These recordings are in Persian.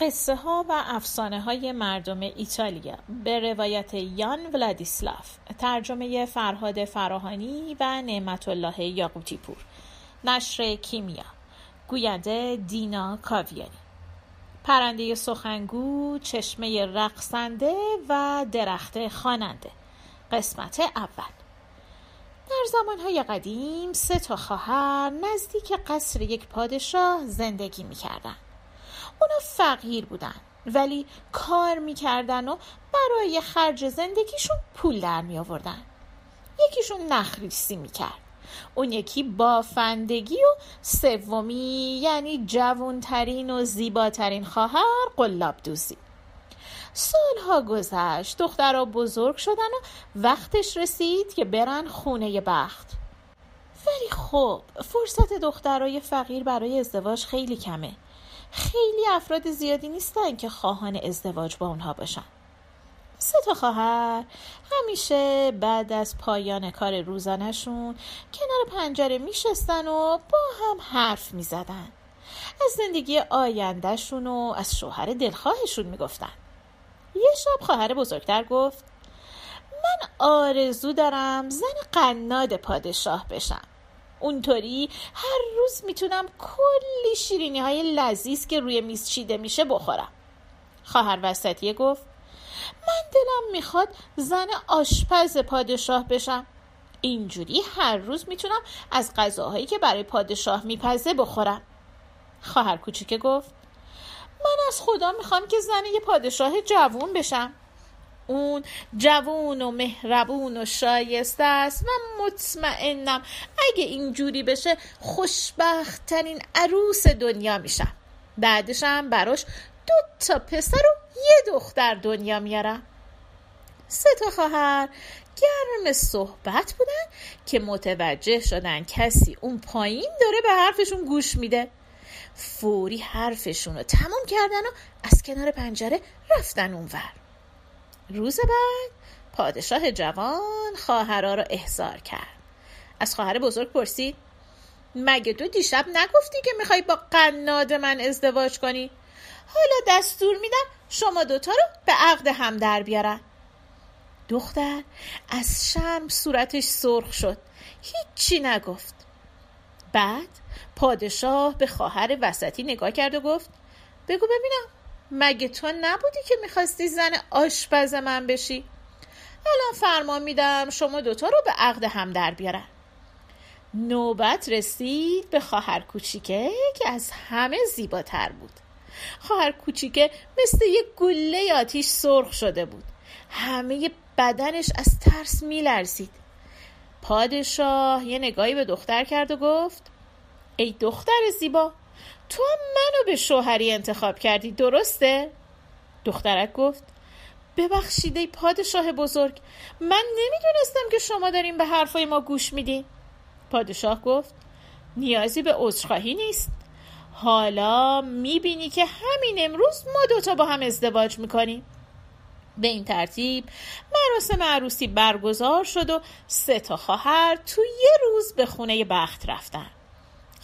قصه ها و افسانه های مردم ایتالیا. به روایت یان ولادیسلاف ترجمه فرهاد فراهانی و نعمت الله یاقوتی پور نشر کیمیا. گوینده دینا کاویانی. پرنده سخنگو چشمه رقصنده و درخت خواننده. قسمت اول. در زمانهای قدیم سه تا خواهر نزدیک قصر یک پادشاه زندگی می‌کردن اونا فقیر بودن ولی کار می‌کردن و برای خرج زندگیشون پول در می آوردن یکیشون نخریسی می‌کرد. اون یکی بافندگی و سومی یعنی جوانترین و زیباترین خواهر قلاب دوزی سالها گذشت دخترها بزرگ شدن و وقتش رسید که برن خونه بخت. ولی خب فرصت دخترای فقیر برای ازدواج خیلی کمه. خیلی افراد زیادی نیستن که خواهان ازدواج با اونها باشن. سه تا خواهر. همیشه بعد از پایان کار روزانهشون کنار پنجره میشستن و با هم حرف می‌زدن. از زندگی آیندهشون و از شوهر دلخواهشون می‌گفتن. یه شب خواهر بزرگتر گفت من آرزو دارم زن قناد پادشاه بشم. اونطوری. هر روز می‌تونم کلی شیرینی های لذیذ که روی میز چیده میشه بخورم. خواهر وسطیه گفت من دلم می‌خواد زن آشپز پادشاه بشم. اینجوری هر روز می‌تونم از غذاهایی که برای پادشاه میپزه بخورم. خواهر کوچیکه گفت من از خدا می‌خوام که زن یه پادشاه جوون بشم. اون جوون و مهربون و شایسته است و مطمئنم اگه اینجوری بشه خوشبختترین عروس دنیا میشم. بعدشم براش دو تا پسر و یه دختر دنیا میارم. سه تا خواهر گرم صحبت بودن که متوجه شدن کسی اون پایین داره به حرفشون گوش میده. فوری حرفشون رو تمام کردن و از کنار پنجره رفتن اونور. روز بعد پادشاه جوان خواهرا را احضار کرد. از خواهر بزرگ پرسید مگه تو دیشب نگفتی که می‌خوای با قناد من ازدواج کنی؟ حالا دستور میدم شما دوتا رو به عقد هم در بیارن. دختر از شرم صورتش سرخ شد هیچی نگفت. بعد پادشاه به خواهر وسطی نگاه کرد و گفت بگو ببینم مگه تو نبودی که می‌خواستی زن آشپز من بشی؟ الان فرمان میدم شما دوتا رو به عقد هم در بیارن. نوبت رسید به خواهر کوچیکه که از همه زیباتر بود. خواهر کوچیکه مثل یک گله آتیش سرخ شده بود. همه بدنش از ترس میلرزید. پادشاه یه نگاهی به دختر کرد و گفت ای دختر زیبا تو منو به شوهری انتخاب کردی درسته؟ دخترک گفت ببخشید ای پادشاه بزرگ من نمی‌دونستم که شما داریم به حرفای ما گوش میدین. پادشاه گفت نیازی به عذرخواهی نیست. حالا می‌بینی که همین امروز ما دوتا با هم ازدواج می‌کنیم. به این ترتیب مراسم عروسی برگزار شد و سه تا خواهر تو یه روز به خونه بخت رفتن.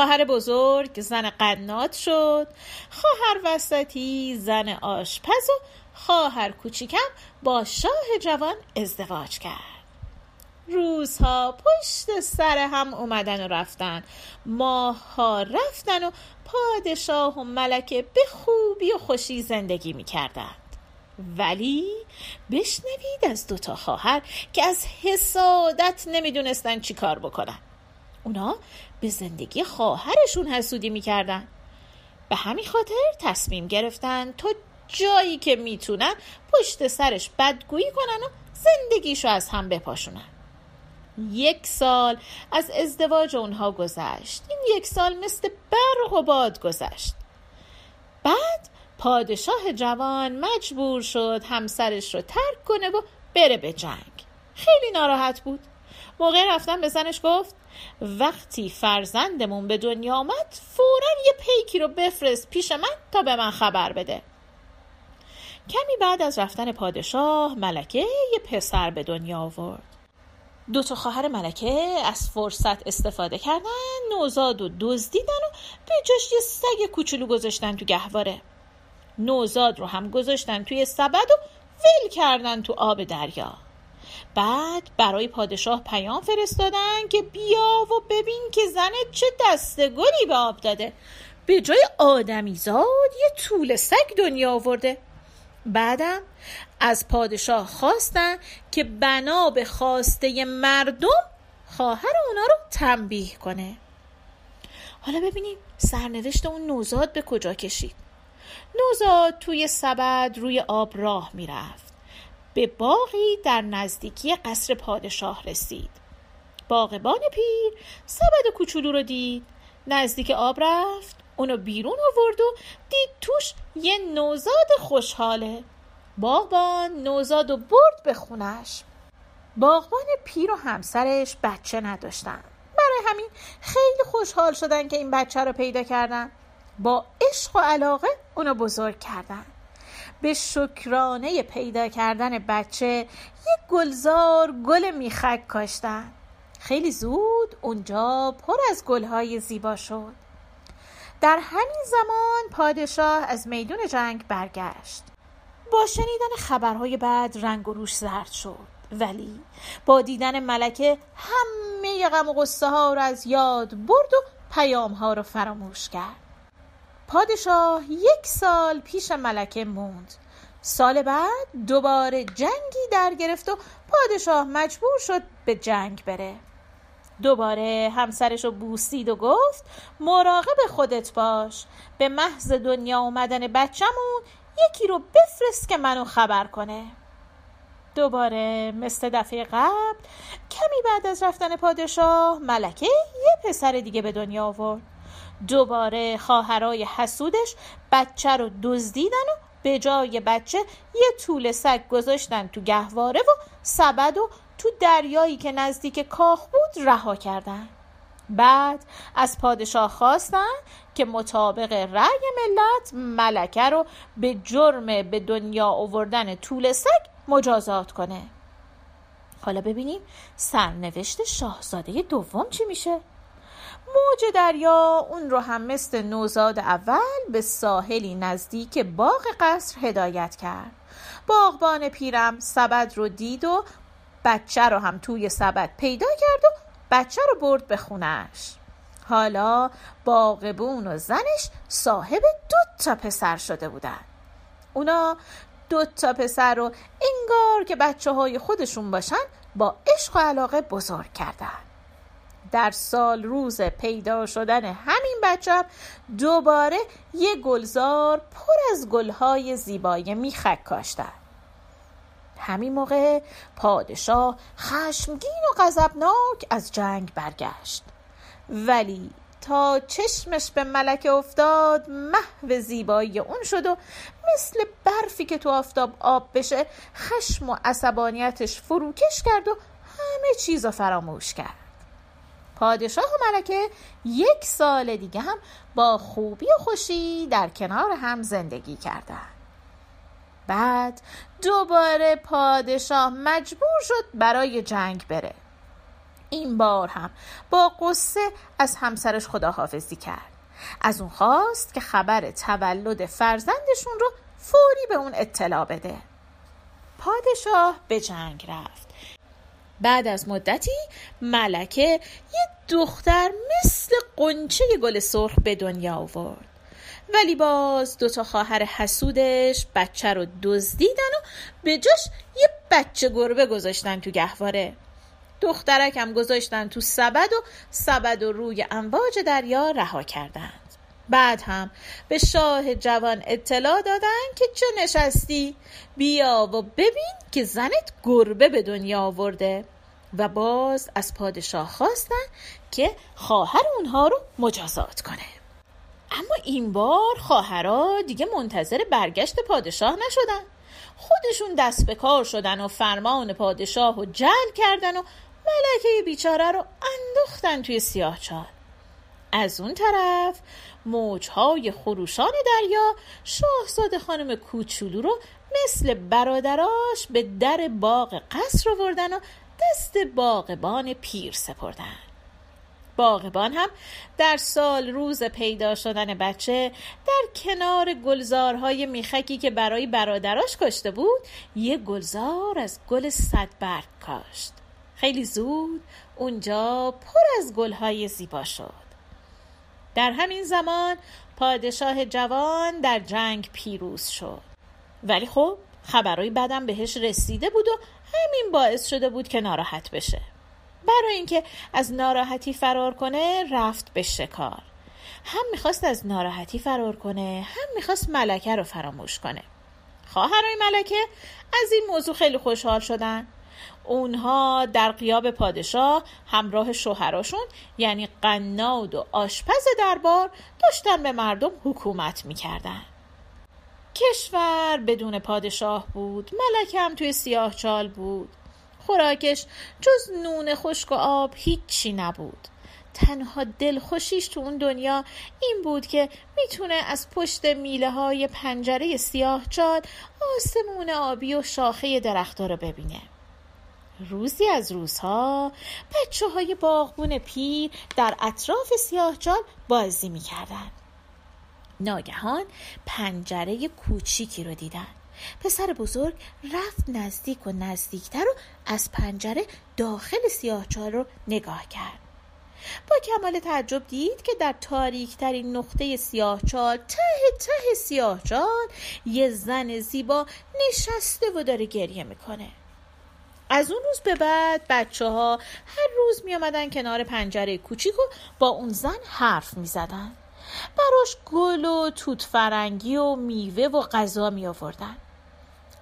خواهر بزرگ زن قنات شد. خواهر وسطی زن آشپز و خواهر کوچیکم با شاه جوان ازدواج کرد. روزها پشت سر هم اومدن و رفتن. ماهها رفتن و پادشاه و ملکه به خوبی و خوشی زندگی می‌کردند. ولی بشنوید از دوتا خواهر که از حسادت نمی‌دونستن چی کار بکنن. اونا به زندگی خواهرشون حسودی می‌کردن. به همین خاطر تصمیم گرفتن تا جایی که می‌تونن پشت سرش بدگویی کنن و زندگیشو از هم بپاشونن. یک سال از ازدواج اونها گذشت. این یک سال مثل برق و باد گذشت. بعد پادشاه جوان مجبور شد همسرش رو ترک کنه و بره به جنگ. خیلی ناراحت بود. موقع رفتن به زنش گفت وقتی فرزندمون به دنیا آمد فورا یه پیکی رو بفرست پیش من تا به من خبر بده. کمی بعد از رفتن پادشاه ملکه یه پسر به دنیا آورد. دو تا خواهر ملکه از فرصت استفاده کردن نوزاد و دزدیدن و به جاش یه سگ کوچولو گذاشتن تو گهواره. نوزاد رو هم گذاشتن توی سبد و ول کردن تو آب دریا. بعد برای پادشاه پیام فرستادن که بیا و ببین که زنت چه دستگلی به آب داده. به جای آدمیزاد یه طول سگ دنیا آورده. بعدم از پادشاه خواستن که بنا به خواسته مردم خواهر اونا رو تنبیه کنه. حالا ببینیم سرنوشت اون نوزاد به کجا کشید. نوزاد توی سبد روی آب راه می‌رفت. به باقی در نزدیکی قصر پادشاه رسید. باغبان پیر سبد کوچولو رو دید. نزدیک آب رفت اونو بیرون آورد و دید توش یه نوزاد خوشحاله. باغبان نوزاد و برد به خونش. باغبان پیر و همسرش بچه نداشتن. برای همین خیلی خوشحال شدن که این بچه رو پیدا کردن. با عشق و علاقه اونو بزرگ کردن. به شکرانه پیدا کردن بچه یک گلزار گل میخک کاشتن. خیلی زود اونجا پر از گلهای زیبا شد. در همین زمان پادشاه از میدون جنگ برگشت. با شنیدن خبرهای بعد رنگ و روش زرد شد. ولی با دیدن ملکه همه غم و غصه ها رو از یاد برد و پیام ها رو فراموش کرد. پادشاه یک سال پیش ملکه موند. سال بعد دوباره جنگی در گرفت و پادشاه مجبور شد به جنگ بره. دوباره همسرش رو بوسید و گفت مراقب خودت باش. به محض دنیا اومدن بچمون یکی رو بفرست که منو خبر کنه. دوباره مثل دفعه قبل کمی بعد از رفتن پادشاه ملکه یه پسر دیگه به دنیا آورد. دوباره خواهرای حسودش بچه رو دزدیدن و به جای بچه یه طول سگ گذاشتن تو گهواره و سبد و تو دریایی که نزدیک کاخ بود رها کردن. بعد از پادشاه خواستن که مطابق رأی ملت ملکه رو به جرم به دنیا آوردن طول سگ مجازات کنه. حالا ببینیم سرنوشت شاهزاده دوم چی میشه؟ موج دریا اون رو هم مثل نوزاد اول به ساحلی نزدیک باغ قصر هدایت کرد. باغبان پیرم سبد رو دید و بچه رو هم توی سبد پیدا کرد و بچه رو برد به خونش حالا باغبون و زنش صاحب دو تا پسر شده بودن. اونا دو تا پسر رو انگار که بچه های خودشون باشن با عشق و علاقه بزرگ کردن. در سال روز پیدا شدن همین بچه دوباره یه گلزار پر از گلهای زیبای میخک کاشتن. همین موقع پادشاه خشمگین و غضبناک از جنگ برگشت. ولی تا چشمش به ملکه افتاد محو زیبایی اون شد و مثل برفی که تو آفتاب آب بشه خشم و عصبانیتش فروکش کرد و همه چیز رو فراموش کرد. پادشاه و ملکه یک سال دیگه هم با خوبی و خوشی در کنار هم زندگی کردند. بعد دوباره پادشاه مجبور شد برای جنگ بره. این بار هم با قصه از همسرش خداحافظی کرد. از اون خواست که خبر تولد فرزندشون رو فوری به اون اطلاع بده. پادشاه به جنگ رفت. بعد از مدتی ملکه یه دختر مثل قنچه گل سرخ به دنیا آورد. ولی باز دوتا خواهر حسودش بچه رو دزدیدن و به جاش یه بچه گربه گذاشتن تو گهواره. دخترک هم گذاشتن تو سبد و سبد و روی امواج دریا رها کردند بعد هم به شاه جوان اطلاع دادن که چه نشستی؟ بیا و ببین که زنت گربه به دنیا آورده. و باز از پادشاه خواستن که خواهر اونها رو مجازات کنه. اما این بار خواهرها دیگه منتظر برگشت پادشاه نشدن. خودشون دست به کار شدن و فرمان پادشاه رو جل کردن و ملکه بیچاره رو انداختن توی سیاه چال از اون طرف موجهای خروشان دریا شاهزاده خانم کوچولو رو مثل برادراش به در باغ قصر آوردن و دست باغبان پیر سپردن. باغبان هم در سال روز پیدا شدن بچه در کنار گلزارهای میخکی که برای برادراش کشته بود یه گلزار از گل صدبرگ کاشت. خیلی زود اونجا پر از گلهای زیبا شد. در همین زمان پادشاه جوان در جنگ پیروز شد. ولی خب خبرهای بدم بهش رسیده بود و همین باعث شده بود که ناراحت بشه. برای اینکه از ناراحتی فرار کنه رفت به شکار. هم می‌خواست از ناراحتی فرار کنه هم می‌خواست ملکه رو فراموش کنه. خواهرای ملکه از این موضوع خیلی خوشحال شدن. اونها در قیاب پادشاه همراه شوهراشون یعنی قناد و آشپز دربار داشتن به مردم حکومت می‌کردن. کشور بدون پادشاه بود ملکه هم توی سیاه چال بود. خوراکش جز نون خشک و آب هیچی نبود. تنها دلخوشیش تو اون دنیا این بود که می‌تونه از پشت میله های پنجره سیاه چال آسمون آبی و شاخه درختها رو ببینه. روزی از روزها بچه های باغبون پیر در اطراف سیاه چال بازی می‌کردن. ناگهان پنجره کوچیکی رو دیدن. پسر بزرگ رفت نزدیک و نزدیکتر و از پنجره داخل سیاهچال رو نگاه کرد. با کمال تعجب دید که در تاریکترین نقطه سیاهچال ته ته سیاهچال یه زن زیبا نشسته و داره گریه می‌کنه. از اون روز به بعد بچه ها هر روز می آمدن کنار پنجره کوچیک و با اون زن حرف می زدن. براش گل و توت فرنگی و میوه و غذا می آوردن.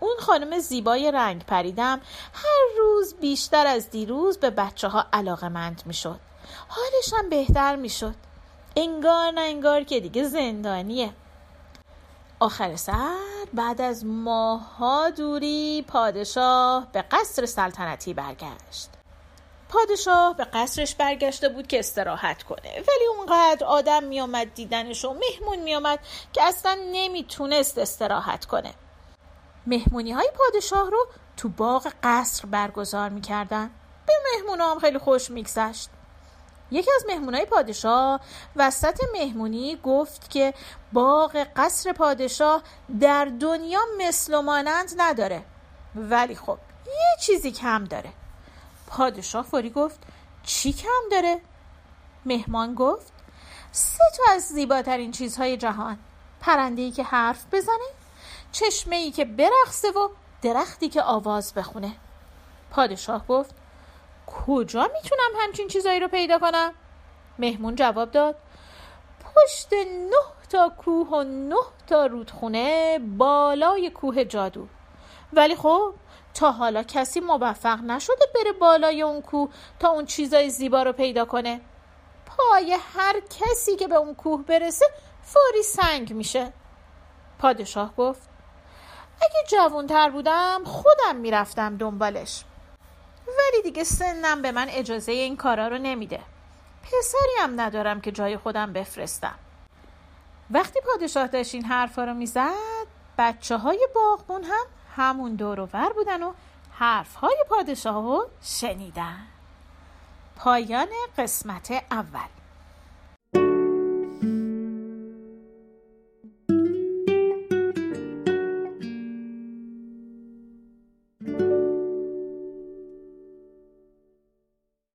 اون خانم زیبای رنگ پریدم هر روز بیشتر از دیروز به بچه ها علاقه مند می شد. حالش هم بهتر می شد. انگار نه انگار که دیگه زندانیه. آخر سر بعد از ماها دوری پادشاه به قصر سلطنتی برگشت. پادشاه به قصرش برگشته بود که استراحت کنه. ولی اونقدر آدم میامد دیدنش و مهمون میامد که اصلا نمی‌تونست استراحت کنه. مهمونی های پادشاه رو تو باغ قصر برگزار می‌کردن. به مهمون هم خیلی خوش میگذشت. یکی از های پادشاه وسط مهمونی گفت که باغ قصر پادشاه در دنیا مثل و مانند نداره. ولی خب یه چیزی کم داره. پادشاه فوری گفت چی کم داره؟ مهمان گفت سه تا از زیباترین چیزهای جهان. پرندهی که حرف بزنه چشمه ای که برقصه و درختی که آواز بخونه. پادشاه گفت کجا می‌تونم همچین چیزایی رو پیدا کنم؟ مهمون جواب داد. پشت نه تا کوه و نه تا رودخونه بالای کوه جادو. ولی خب تا حالا کسی موفق نشده بره بالای اون کوه تا اون چیزای زیبا رو پیدا کنه. پای هر کسی که به اون کوه برسه فوری سنگ میشه. پادشاه گفت اگه جوانتر بودم خودم می‌رفتم دنبالش. ولی دیگه سنم به من اجازه این کارا رو نمیده. پسری هم ندارم که جای خودم بفرستم. وقتی پادشاه داشت این حرفا رو می‌زد بچه های باغبون هم همون دور ور بودن و حرف های پادشاه رو شنیدن. پایان قسمت اول.